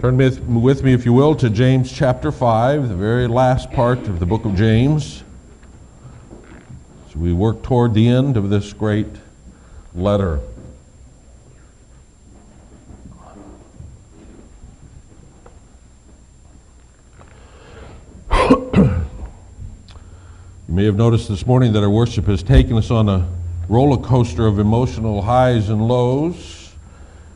Turn with, with me, if you will, to James chapter 5, the very last part of the book of James. As we work toward the end of this great letter. you may have noticed this morning that our worship has taken us on a roller coaster of emotional highs and lows.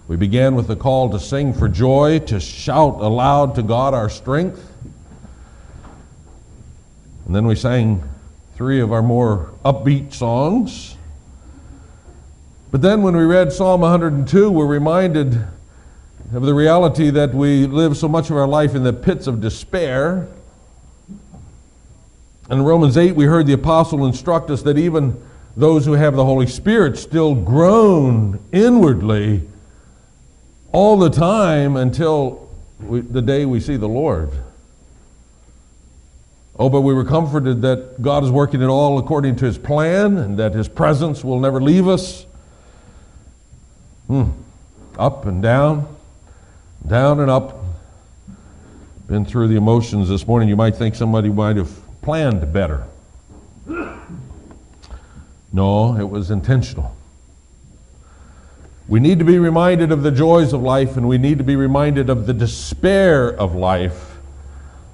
We began with the call to sing for joy, to shout aloud to God our strength. And then we sang three of our more upbeat songs. But then when we read Psalm 102, we're reminded of the reality that we live so much of our life in the pits of despair. In Romans 8, we heard the apostle instruct us that even those who have the Holy Spirit still groan inwardly all the time until we, the day we see the Lord. Oh, but we were comforted that God is working it all according to His plan and that His presence will never leave us. Hmm. Up and down, down and up. Been through the emotions this morning. You might think somebody might have planned better. No, it was intentional. We need to be reminded of the joys of life and we need to be reminded of the despair of life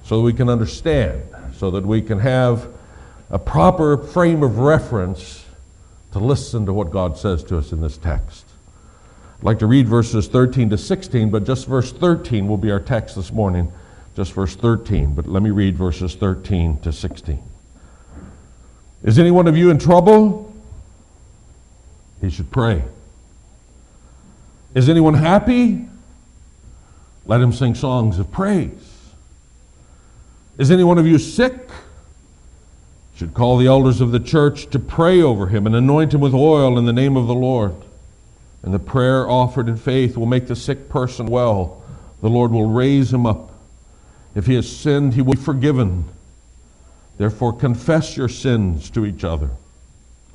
so that we can understand, so that we can have a proper frame of reference to listen to what God says to us in this text. I'd like to read verses 13 to 16, but just verse 13 will be our text this morning. Just verse 13, but let me read verses 13 to 16. Is any one of you in trouble? He should pray. Is anyone happy? Let him sing songs of praise. Is any one of you sick? Should call the elders of the church to pray over him and anoint him with oil in the name of the Lord. And the prayer offered in faith will make the sick person well. The Lord will raise him up. If he has sinned, he will be forgiven. Therefore, confess your sins to each other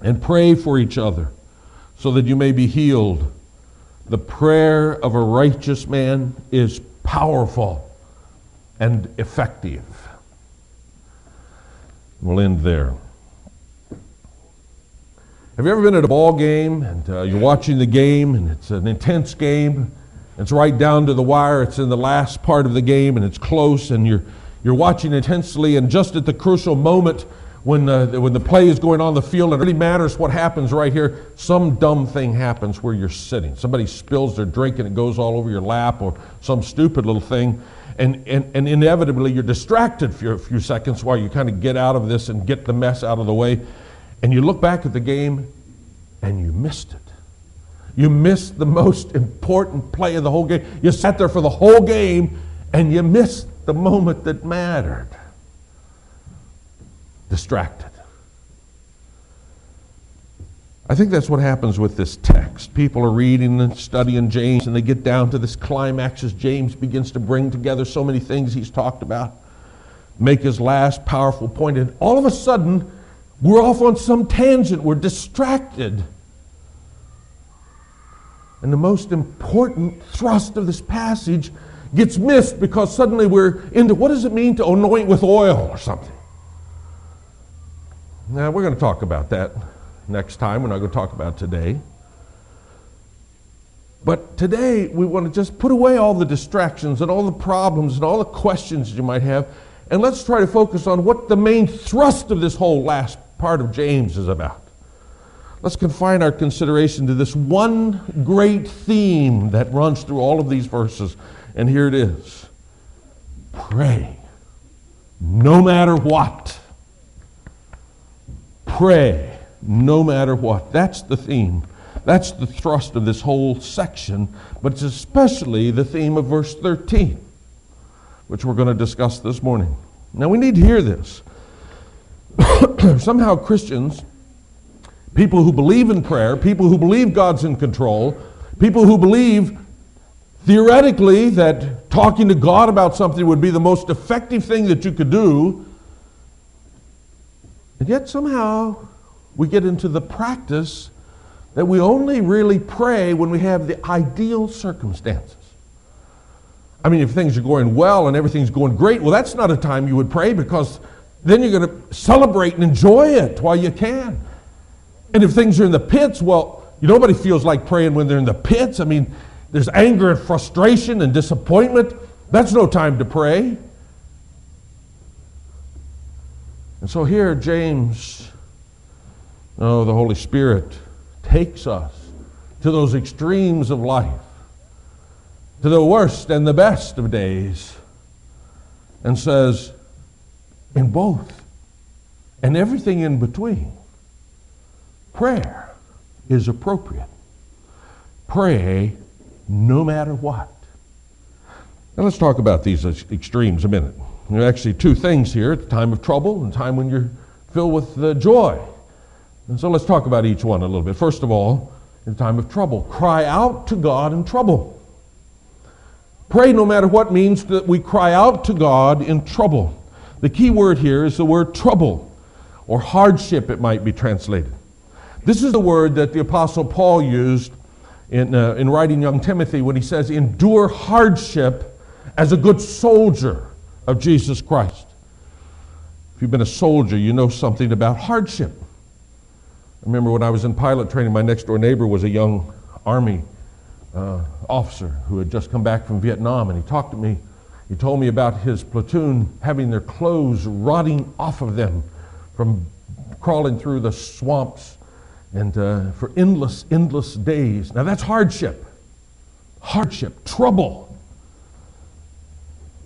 and pray for each other so that you may be healed. The prayer of a righteous man is powerful and effective. We'll end there. Have you ever been at a ball game and uh, you're watching the game and it's an intense game? It's right down to the wire. It's in the last part of the game and it's close and you're, you're watching intensely and just at the crucial moment when, uh, when the play is going on the field and it really matters what happens right here, some dumb thing happens where you're sitting. Somebody spills their drink and it goes all over your lap or some stupid little thing. And, and, and inevitably you're distracted for a few seconds while you kind of get out of this and get the mess out of the way. And you look back at the game and you missed it. You missed the most important play of the whole game. You sat there for the whole game and you missed the moment that mattered distracted. I think that's what happens with this text. People are reading and studying James, and they get down to this climax as James begins to bring together so many things he's talked about, make his last powerful point, and all of a sudden, we're off on some tangent. We're distracted. And the most important thrust of this passage gets missed because suddenly we're into what does it mean to anoint with oil or something? Now, we're going to talk about that next time. We're not going to talk about today. But today, we want to just put away all the distractions and all the problems and all the questions you might have, and let's try to focus on what the main thrust of this whole last part of James is about. Let's confine our consideration to this one great theme that runs through all of these verses, and here it is pray, no matter what. Pray no matter what. That's the theme. That's the thrust of this whole section, but it's especially the theme of verse 13, which we're going to discuss this morning. Now, we need to hear this. Somehow, Christians, people who believe in prayer, people who believe God's in control, people who believe theoretically that talking to God about something would be the most effective thing that you could do, and yet somehow we get into the practice that we only really pray when we have the ideal circumstances. I mean, if things are going well and everything's going great, well, that's not a time you would pray because then you're going to celebrate and enjoy it while you can. And if things are in the pits, well, nobody feels like praying when they're in the pits. I mean, there's anger and frustration and disappointment. That's no time to pray. And so here, James, oh, the Holy Spirit takes us to those extremes of life, to the worst and the best of days, and says, in both and everything in between, prayer is appropriate. Pray no matter what. Now let's talk about these extremes a minute. There are actually two things here at the time of trouble and time when you're filled with uh, joy. And so let's talk about each one a little bit. First of all, in time of trouble, cry out to God in trouble. Pray no matter what means that we cry out to God in trouble. The key word here is the word trouble, or hardship, it might be translated. This is the word that the Apostle Paul used in, uh, in writing young Timothy when he says, Endure hardship as a good soldier of Jesus Christ. If you've been a soldier, you know something about hardship. I remember when I was in pilot training, my next door neighbor was a young Army uh, officer who had just come back from Vietnam, and he talked to me. He told me about his platoon having their clothes rotting off of them from crawling through the swamps and uh, for endless, endless days. Now that's hardship. Hardship, trouble.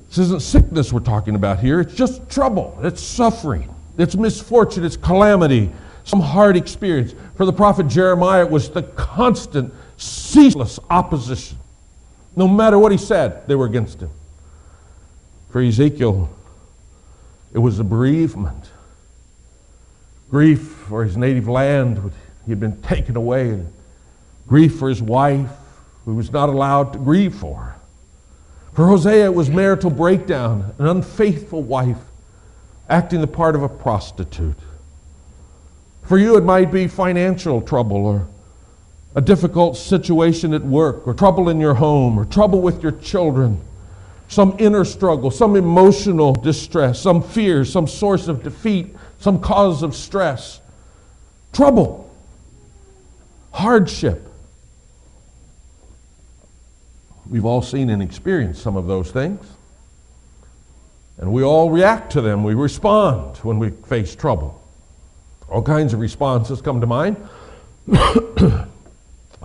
This isn't sickness we're talking about here. It's just trouble. It's suffering. It's misfortune. It's calamity. Some hard experience. For the prophet Jeremiah, it was the constant, ceaseless opposition. No matter what he said, they were against him. For Ezekiel, it was a bereavement. Grief for his native land, he had been taken away. Grief for his wife, who was not allowed to grieve for. For Hosea, it was marital breakdown, an unfaithful wife acting the part of a prostitute. For you, it might be financial trouble or a difficult situation at work or trouble in your home or trouble with your children, some inner struggle, some emotional distress, some fear, some source of defeat, some cause of stress. Trouble, hardship, We've all seen and experienced some of those things. And we all react to them. We respond when we face trouble. All kinds of responses come to mind.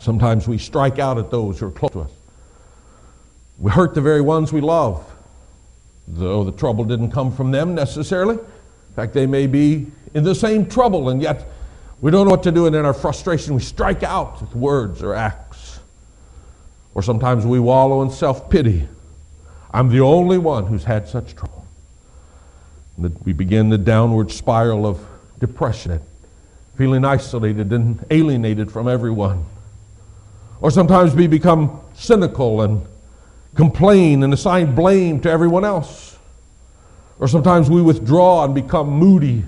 Sometimes we strike out at those who are close to us. We hurt the very ones we love, though the trouble didn't come from them necessarily. In fact, they may be in the same trouble, and yet we don't know what to do, and in our frustration, we strike out with words or acts. Or sometimes we wallow in self pity. I'm the only one who's had such trouble. And we begin the downward spiral of depression, feeling isolated and alienated from everyone. Or sometimes we become cynical and complain and assign blame to everyone else. Or sometimes we withdraw and become moody,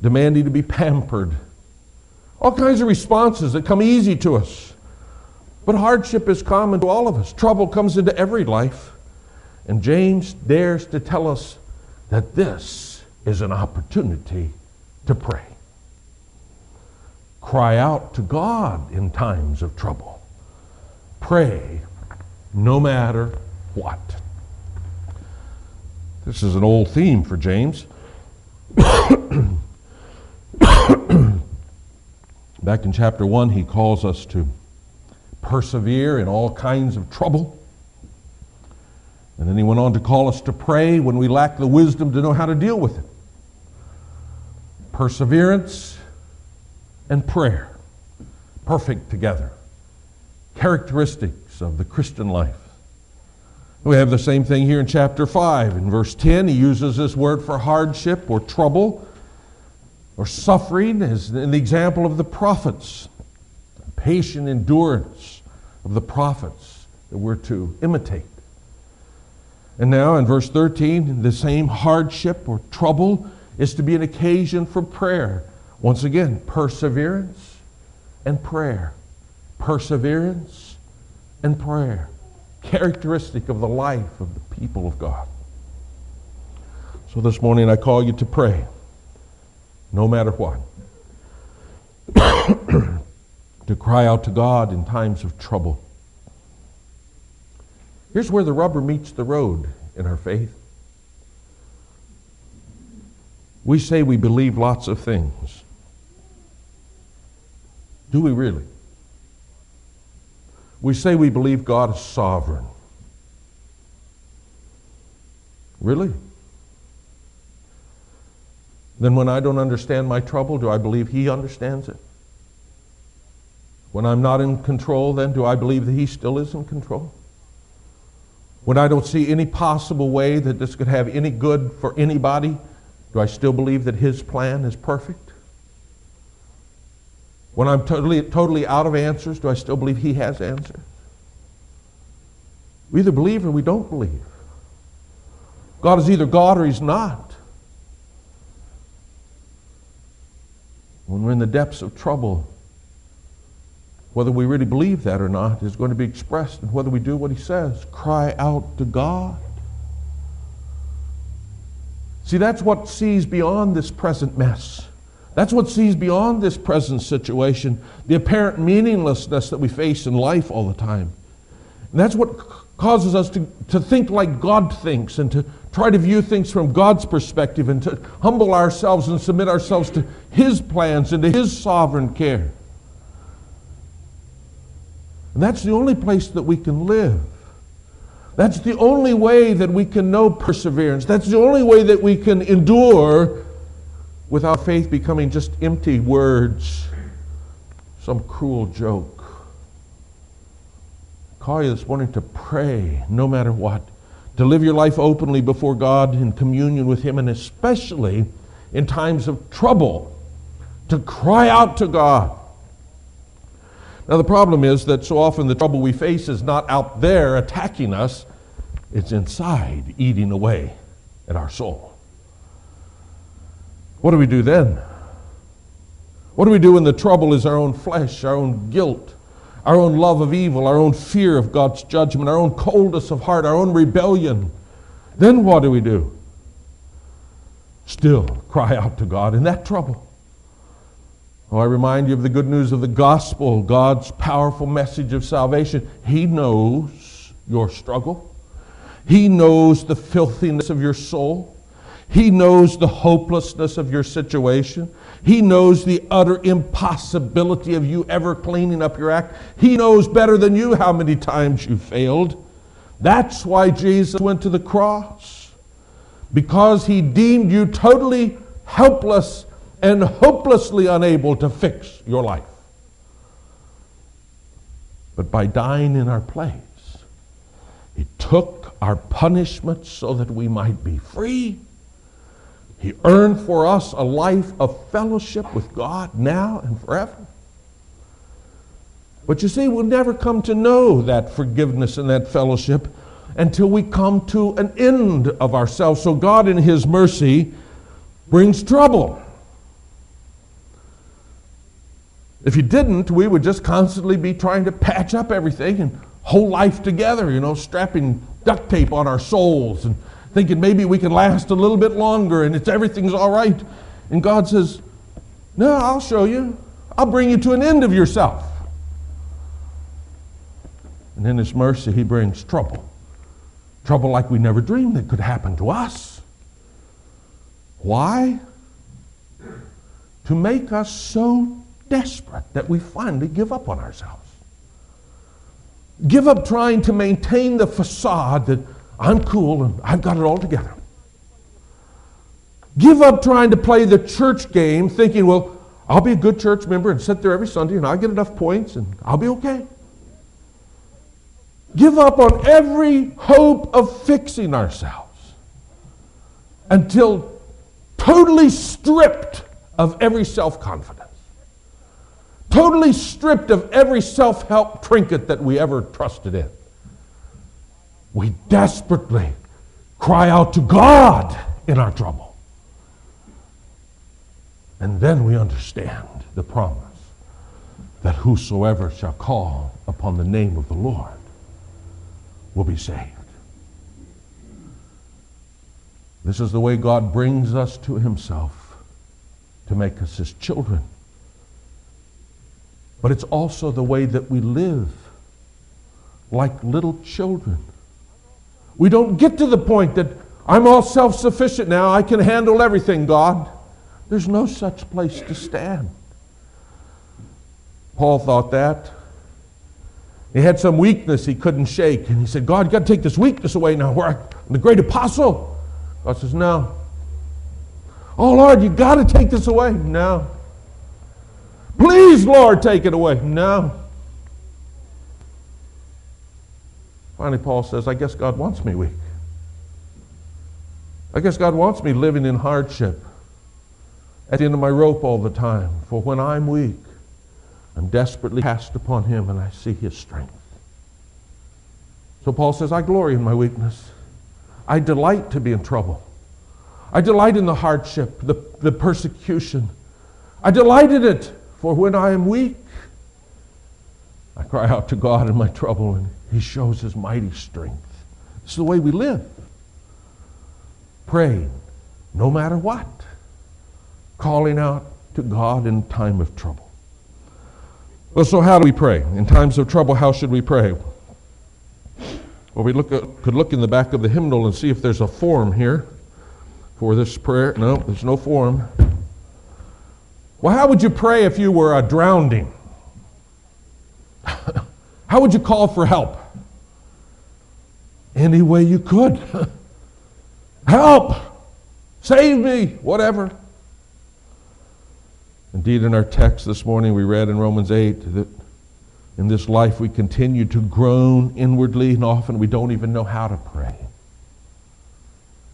demanding to be pampered. All kinds of responses that come easy to us. But hardship is common to all of us. Trouble comes into every life. And James dares to tell us that this is an opportunity to pray. Cry out to God in times of trouble. Pray no matter what. This is an old theme for James. Back in chapter 1, he calls us to persevere in all kinds of trouble. And then he went on to call us to pray when we lack the wisdom to know how to deal with it. Perseverance and prayer, perfect together. Characteristics of the Christian life. We have the same thing here in chapter 5. In verse 10, he uses this word for hardship or trouble or suffering as an example of the prophets patient endurance of the prophets that we're to imitate. And now in verse 13, the same hardship or trouble is to be an occasion for prayer. Once again, perseverance and prayer. Perseverance and prayer. characteristic of the life of the people of God. So this morning I call you to pray, no matter what. to cry out to God in times of trouble. Here's where the rubber meets the road in our faith. We say we believe lots of things. Do we really? We say we believe God is sovereign. Really? Then when I don't understand my trouble, do I believe He understands it? When I'm not in control, then do I believe that He still is in control? When I don't see any possible way that this could have any good for anybody, do I still believe that His plan is perfect? When I'm totally, totally out of answers, do I still believe He has answers? We either believe or we don't believe. God is either God or He's not. When we're in the depths of trouble, whether we really believe that or not is going to be expressed in whether we do what He says. Cry out to God. See, that's what sees beyond this present mess. That's what sees beyond this present situation, the apparent meaninglessness that we face in life all the time. And that's what causes us to, to think like God thinks and to try to view things from God's perspective and to humble ourselves and submit ourselves to His plans and to His sovereign care. And that's the only place that we can live. That's the only way that we can know perseverance. That's the only way that we can endure without faith becoming just empty words, some cruel joke. I call you this morning to pray no matter what, to live your life openly before God in communion with Him, and especially in times of trouble, to cry out to God. Now, the problem is that so often the trouble we face is not out there attacking us, it's inside eating away at our soul. What do we do then? What do we do when the trouble is our own flesh, our own guilt, our own love of evil, our own fear of God's judgment, our own coldness of heart, our own rebellion? Then what do we do? Still cry out to God in that trouble. Oh, I remind you of the good news of the gospel, God's powerful message of salvation. He knows your struggle. He knows the filthiness of your soul. He knows the hopelessness of your situation. He knows the utter impossibility of you ever cleaning up your act. He knows better than you how many times you failed. That's why Jesus went to the cross. Because he deemed you totally helpless and hopelessly unable to fix your life. But by dying in our place, he took our punishment so that we might be free. He earned for us a life of fellowship with God now and forever. But you see, we'll never come to know that forgiveness and that fellowship until we come to an end of ourselves. So God, in His mercy, brings trouble. If He didn't, we would just constantly be trying to patch up everything and whole life together, you know, strapping duct tape on our souls and thinking maybe we can last a little bit longer and it's everything's all right. And God says, No, I'll show you. I'll bring you to an end of yourself. And in His mercy, He brings trouble. Trouble like we never dreamed that could happen to us. Why? To make us so desperate that we finally give up on ourselves. Give up trying to maintain the facade that I'm cool and I've got it all together. Give up trying to play the church game thinking, well, I'll be a good church member and sit there every Sunday and I'll get enough points and I'll be okay. Give up on every hope of fixing ourselves until totally stripped of every self confidence totally stripped of every self help trinket that we ever trusted in. We desperately cry out to God in our trouble. And then we understand the promise that whosoever shall call upon the name of the Lord will be saved. This is the way God brings us to himself to make us his children. But it's also the way that we live like little children. We don't get to the point that I'm all self sufficient now, I can handle everything, God. There's no such place to stand. Paul thought that. He had some weakness he couldn't shake. And he said, God, you got to take this weakness away now. Where I'm the great apostle. God says, No. Oh, Lord, you got to take this away. No. Please, Lord, take it away. No. Finally, Paul says, I guess God wants me weak. I guess God wants me living in hardship at the end of my rope all the time. For when I'm weak, I'm desperately cast upon him and I see his strength. So Paul says, I glory in my weakness. I delight to be in trouble. I delight in the hardship, the, the persecution. I delight in it, for when I am weak, I cry out to God in my trouble, and He shows His mighty strength. This is the way we live. Praying, no matter what. Calling out to God in time of trouble. Well, so how do we pray? In times of trouble, how should we pray? Well, we look at, could look in the back of the hymnal and see if there's a form here for this prayer. No, there's no form. Well, how would you pray if you were a drowning? how would you call for help? Any way you could. help! Save me! Whatever. Indeed, in our text this morning, we read in Romans 8 that in this life we continue to groan inwardly, and often we don't even know how to pray.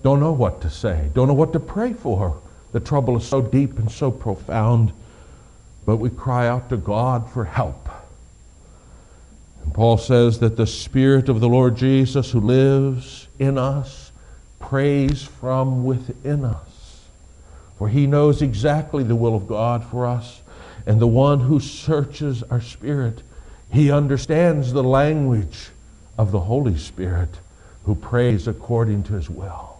Don't know what to say, don't know what to pray for. The trouble is so deep and so profound, but we cry out to God for help. And Paul says that the Spirit of the Lord Jesus who lives in us prays from within us. For he knows exactly the will of God for us. And the one who searches our spirit he understands the language of the Holy Spirit who prays according to his will.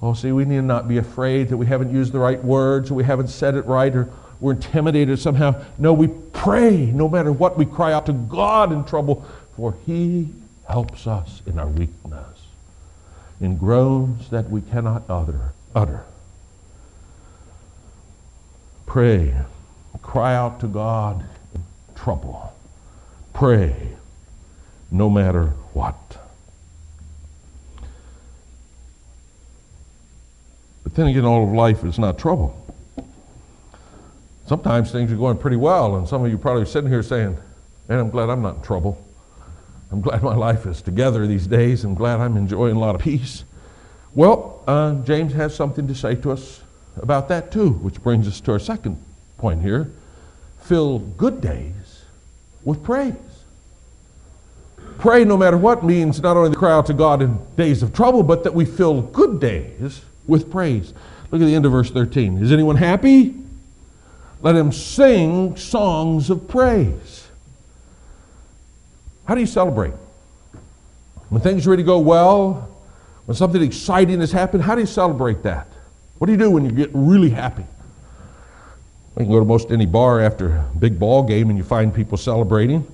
Oh, see, we need not be afraid that we haven't used the right words or we haven't said it right or we're intimidated somehow. No, we pray no matter what. We cry out to God in trouble, for He helps us in our weakness, in groans that we cannot utter. utter. Pray, cry out to God in trouble. Pray no matter what. Then again, all of life is not trouble. Sometimes things are going pretty well, and some of you probably sitting here saying, Man, I'm glad I'm not in trouble. I'm glad my life is together these days. I'm glad I'm enjoying a lot of peace. Well, uh, James has something to say to us about that too, which brings us to our second point here. Fill good days with praise. Pray no matter what means not only to cry out to God in days of trouble, but that we fill good days with praise. Look at the end of verse 13. Is anyone happy? Let him sing songs of praise. How do you celebrate? When things really go well, when something exciting has happened, how do you celebrate that? What do you do when you get really happy? You can go to most any bar after a big ball game and you find people celebrating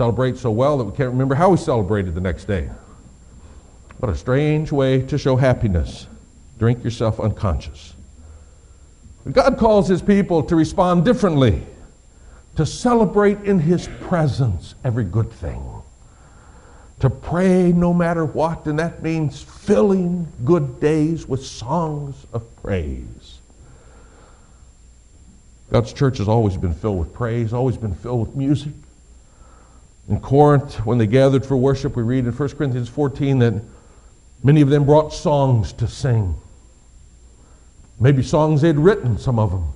celebrate so well that we can't remember how we celebrated the next day. What a strange way to show happiness. Drink yourself unconscious. God calls his people to respond differently, to celebrate in his presence every good thing, to pray no matter what, and that means filling good days with songs of praise. God's church has always been filled with praise, always been filled with music. In Corinth, when they gathered for worship, we read in 1 Corinthians 14 that many of them brought songs to sing. Maybe songs they'd written, some of them.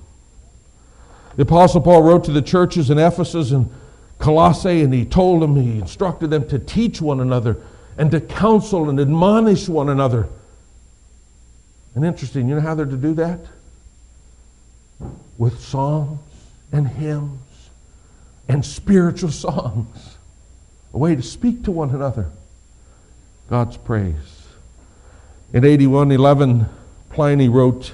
The Apostle Paul wrote to the churches in Ephesus and Colossae, and he told them, he instructed them to teach one another and to counsel and admonish one another. And interesting, you know how they're to do that? With songs and hymns and spiritual songs. a way to speak to one another God's praise. In 8111, Pliny wrote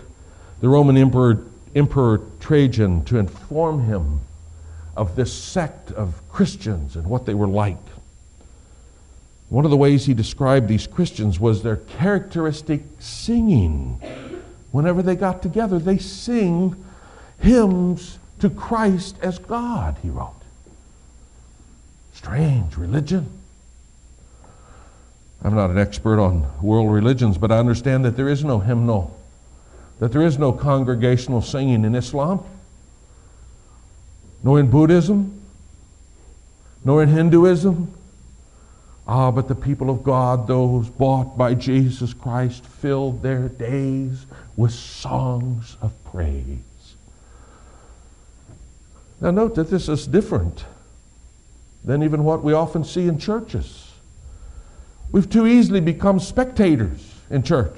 the Roman Emperor, Emperor Trajan to inform him of this sect of Christians and what they were like. One of the ways he described these Christians was their characteristic singing. Whenever they got together, they sing hymns to Christ as God, he wrote. Strange religion. I'm not an expert on world religions, but I understand that there is no hymnal, that there is no congregational singing in Islam, nor in Buddhism, nor in Hinduism. Ah, but the people of God, those bought by Jesus Christ, filled their days with songs of praise. Now, note that this is different than even what we often see in churches. We've too easily become spectators in church.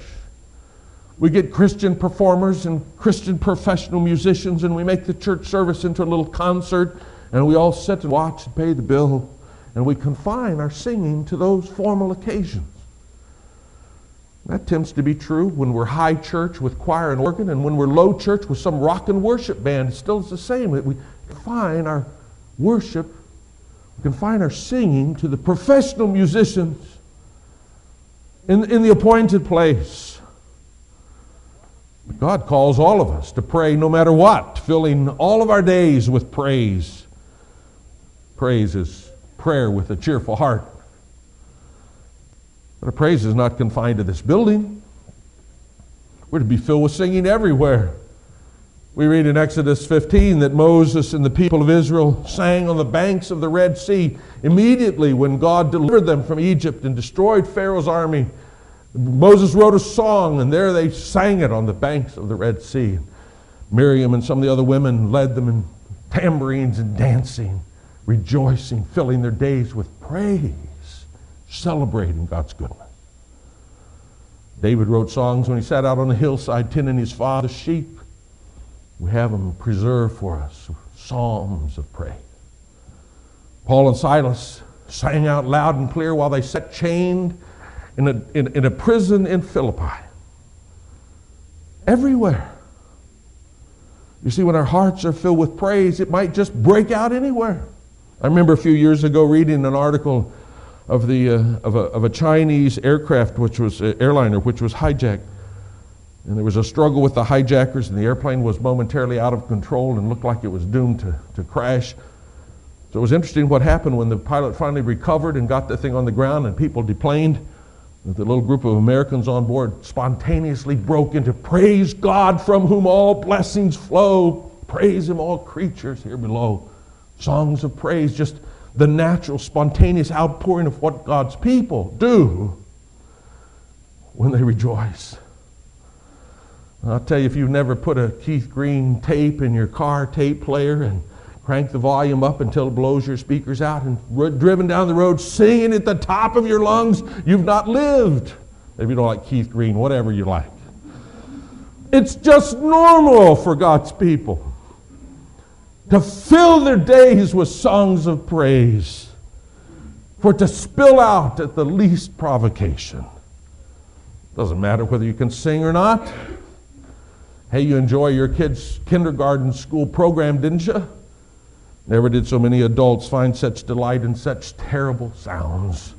We get Christian performers and Christian professional musicians, and we make the church service into a little concert, and we all sit and watch and pay the bill, and we confine our singing to those formal occasions. That tends to be true when we're high church with choir and organ, and when we're low church with some rock and worship band. It still is the same. We confine our worship we confine our singing to the professional musicians in, in the appointed place. God calls all of us to pray no matter what, filling all of our days with praise. Praise is prayer with a cheerful heart. But our praise is not confined to this building. We're to be filled with singing everywhere. We read in Exodus 15 that Moses and the people of Israel sang on the banks of the Red Sea immediately when God delivered them from Egypt and destroyed Pharaoh's army. Moses wrote a song, and there they sang it on the banks of the Red Sea. Miriam and some of the other women led them in tambourines and dancing, rejoicing, filling their days with praise, celebrating God's goodness. David wrote songs when he sat out on the hillside tending his father's sheep. We have them preserved for us, psalms of praise. Paul and Silas sang out loud and clear while they sat chained in a, in, in a prison in Philippi. Everywhere. You see, when our hearts are filled with praise, it might just break out anywhere. I remember a few years ago reading an article of, the, uh, of, a, of a Chinese aircraft, which was uh, airliner, which was hijacked. And there was a struggle with the hijackers, and the airplane was momentarily out of control and looked like it was doomed to, to crash. So it was interesting what happened when the pilot finally recovered and got the thing on the ground and people deplaned. The little group of Americans on board spontaneously broke into praise God from whom all blessings flow. Praise Him, all creatures here below. Songs of praise, just the natural, spontaneous outpouring of what God's people do when they rejoice. I'll tell you, if you've never put a Keith Green tape in your car tape player and crank the volume up until it blows your speakers out and driven down the road singing at the top of your lungs, you've not lived. Maybe you don't like Keith Green, whatever you like. It's just normal for God's people to fill their days with songs of praise, for to spill out at the least provocation. Doesn't matter whether you can sing or not. Hey, you enjoy your kids' kindergarten school program, didn't you? Never did so many adults find such delight in such terrible sounds.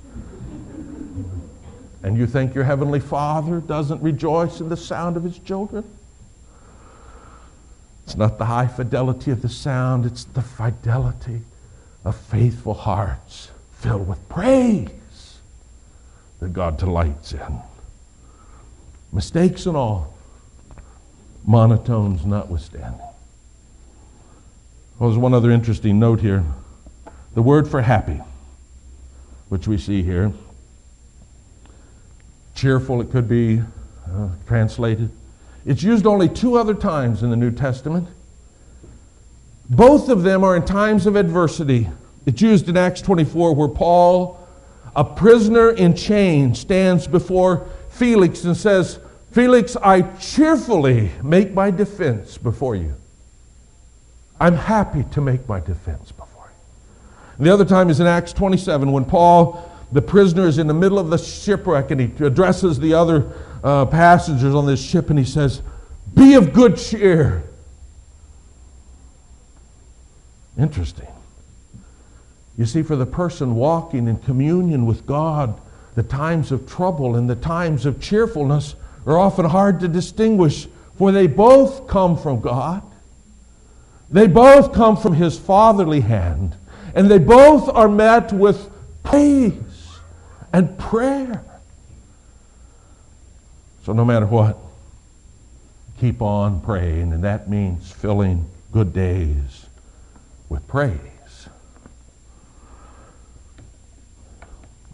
And you think your Heavenly Father doesn't rejoice in the sound of His children? It's not the high fidelity of the sound, it's the fidelity of faithful hearts filled with praise that God delights in. Mistakes and all, monotones notwithstanding. Well, there's one other interesting note here. The word for happy, which we see here, cheerful, it could be uh, translated. It's used only two other times in the New Testament. Both of them are in times of adversity. It's used in Acts 24, where Paul, a prisoner in chains, stands before Felix and says, Felix, I cheerfully make my defense before you. I'm happy to make my defense before you. And the other time is in Acts 27 when Paul, the prisoner, is in the middle of the shipwreck and he addresses the other uh, passengers on this ship and he says, Be of good cheer. Interesting. You see, for the person walking in communion with God, the times of trouble and the times of cheerfulness are often hard to distinguish, for they both come from God. They both come from His fatherly hand, and they both are met with praise and prayer. So, no matter what, keep on praying, and that means filling good days with praise.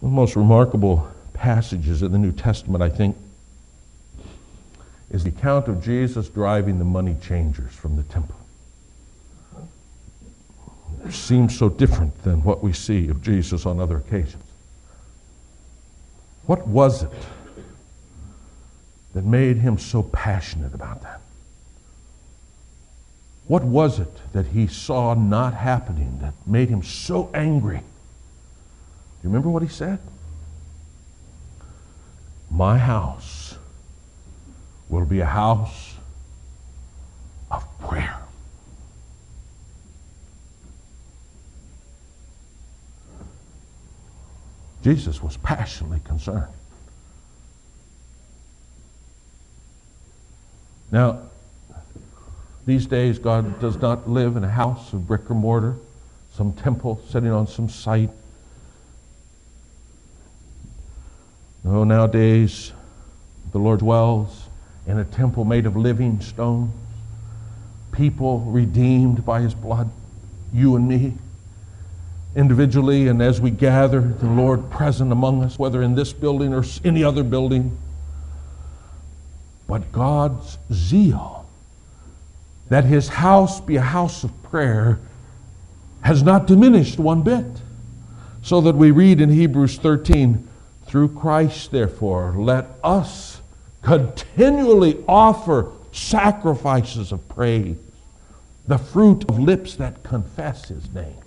the most remarkable passages in the New Testament, I think, is the account of Jesus driving the money changers from the temple. Seems so different than what we see of Jesus on other occasions. What was it that made him so passionate about that? What was it that he saw not happening that made him so angry? Do you remember what he said? My house will be a house of prayer. Jesus was passionately concerned. Now, these days, God does not live in a house of brick or mortar, some temple sitting on some site No, nowadays, the Lord dwells in a temple made of living stones, people redeemed by his blood, you and me, individually, and as we gather, the Lord present among us, whether in this building or any other building. But God's zeal that his house be a house of prayer has not diminished one bit. So that we read in Hebrews 13, through Christ, therefore, let us continually offer sacrifices of praise, the fruit of lips that confess his name.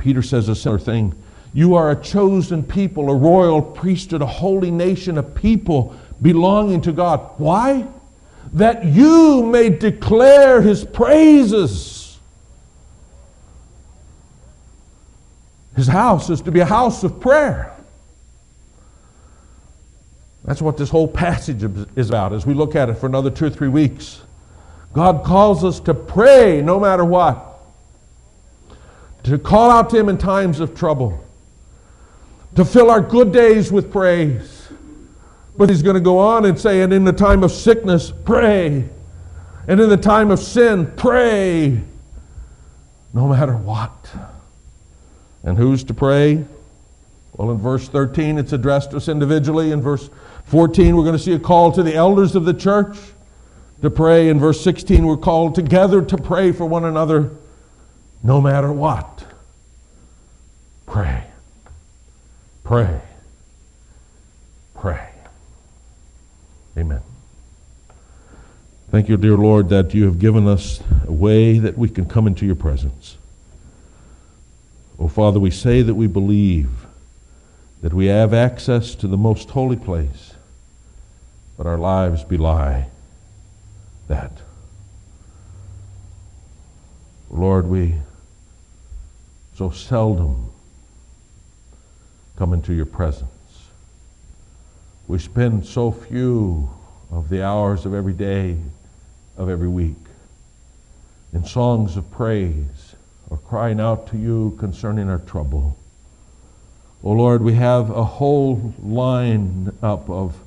Peter says a similar thing. You are a chosen people, a royal priesthood, a holy nation, a people belonging to God. Why? That you may declare his praises. His house is to be a house of prayer. That's what this whole passage is about as we look at it for another two or three weeks. God calls us to pray no matter what, to call out to Him in times of trouble, to fill our good days with praise. But He's going to go on and say, and in the time of sickness, pray. And in the time of sin, pray. No matter what. And who's to pray? Well, in verse 13, it's addressed to us individually. In verse 14, we're going to see a call to the elders of the church to pray. In verse 16, we're called together to pray for one another no matter what. Pray. Pray. Pray. Amen. Thank you, dear Lord, that you have given us a way that we can come into your presence. Oh, Father, we say that we believe that we have access to the most holy place but our lives belie that. Lord, we so seldom come into your presence. We spend so few of the hours of every day, of every week, in songs of praise or crying out to you concerning our trouble. Oh Lord, we have a whole line up of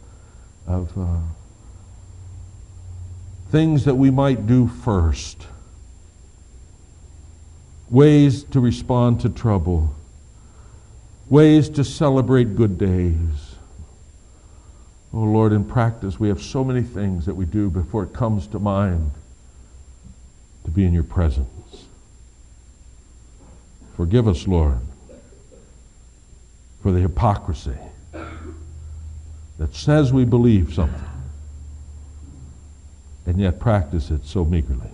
of uh, things that we might do first, ways to respond to trouble, ways to celebrate good days. Oh Lord, in practice, we have so many things that we do before it comes to mind to be in your presence. Forgive us, Lord, for the hypocrisy that says we believe something and yet practice it so meagerly.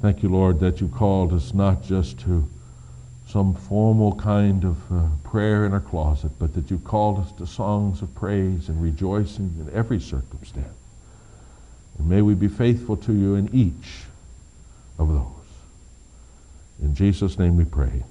Thank you, Lord, that you called us not just to some formal kind of uh, prayer in our closet, but that you called us to songs of praise and rejoicing in every circumstance. And may we be faithful to you in each of those. In Jesus' name we pray.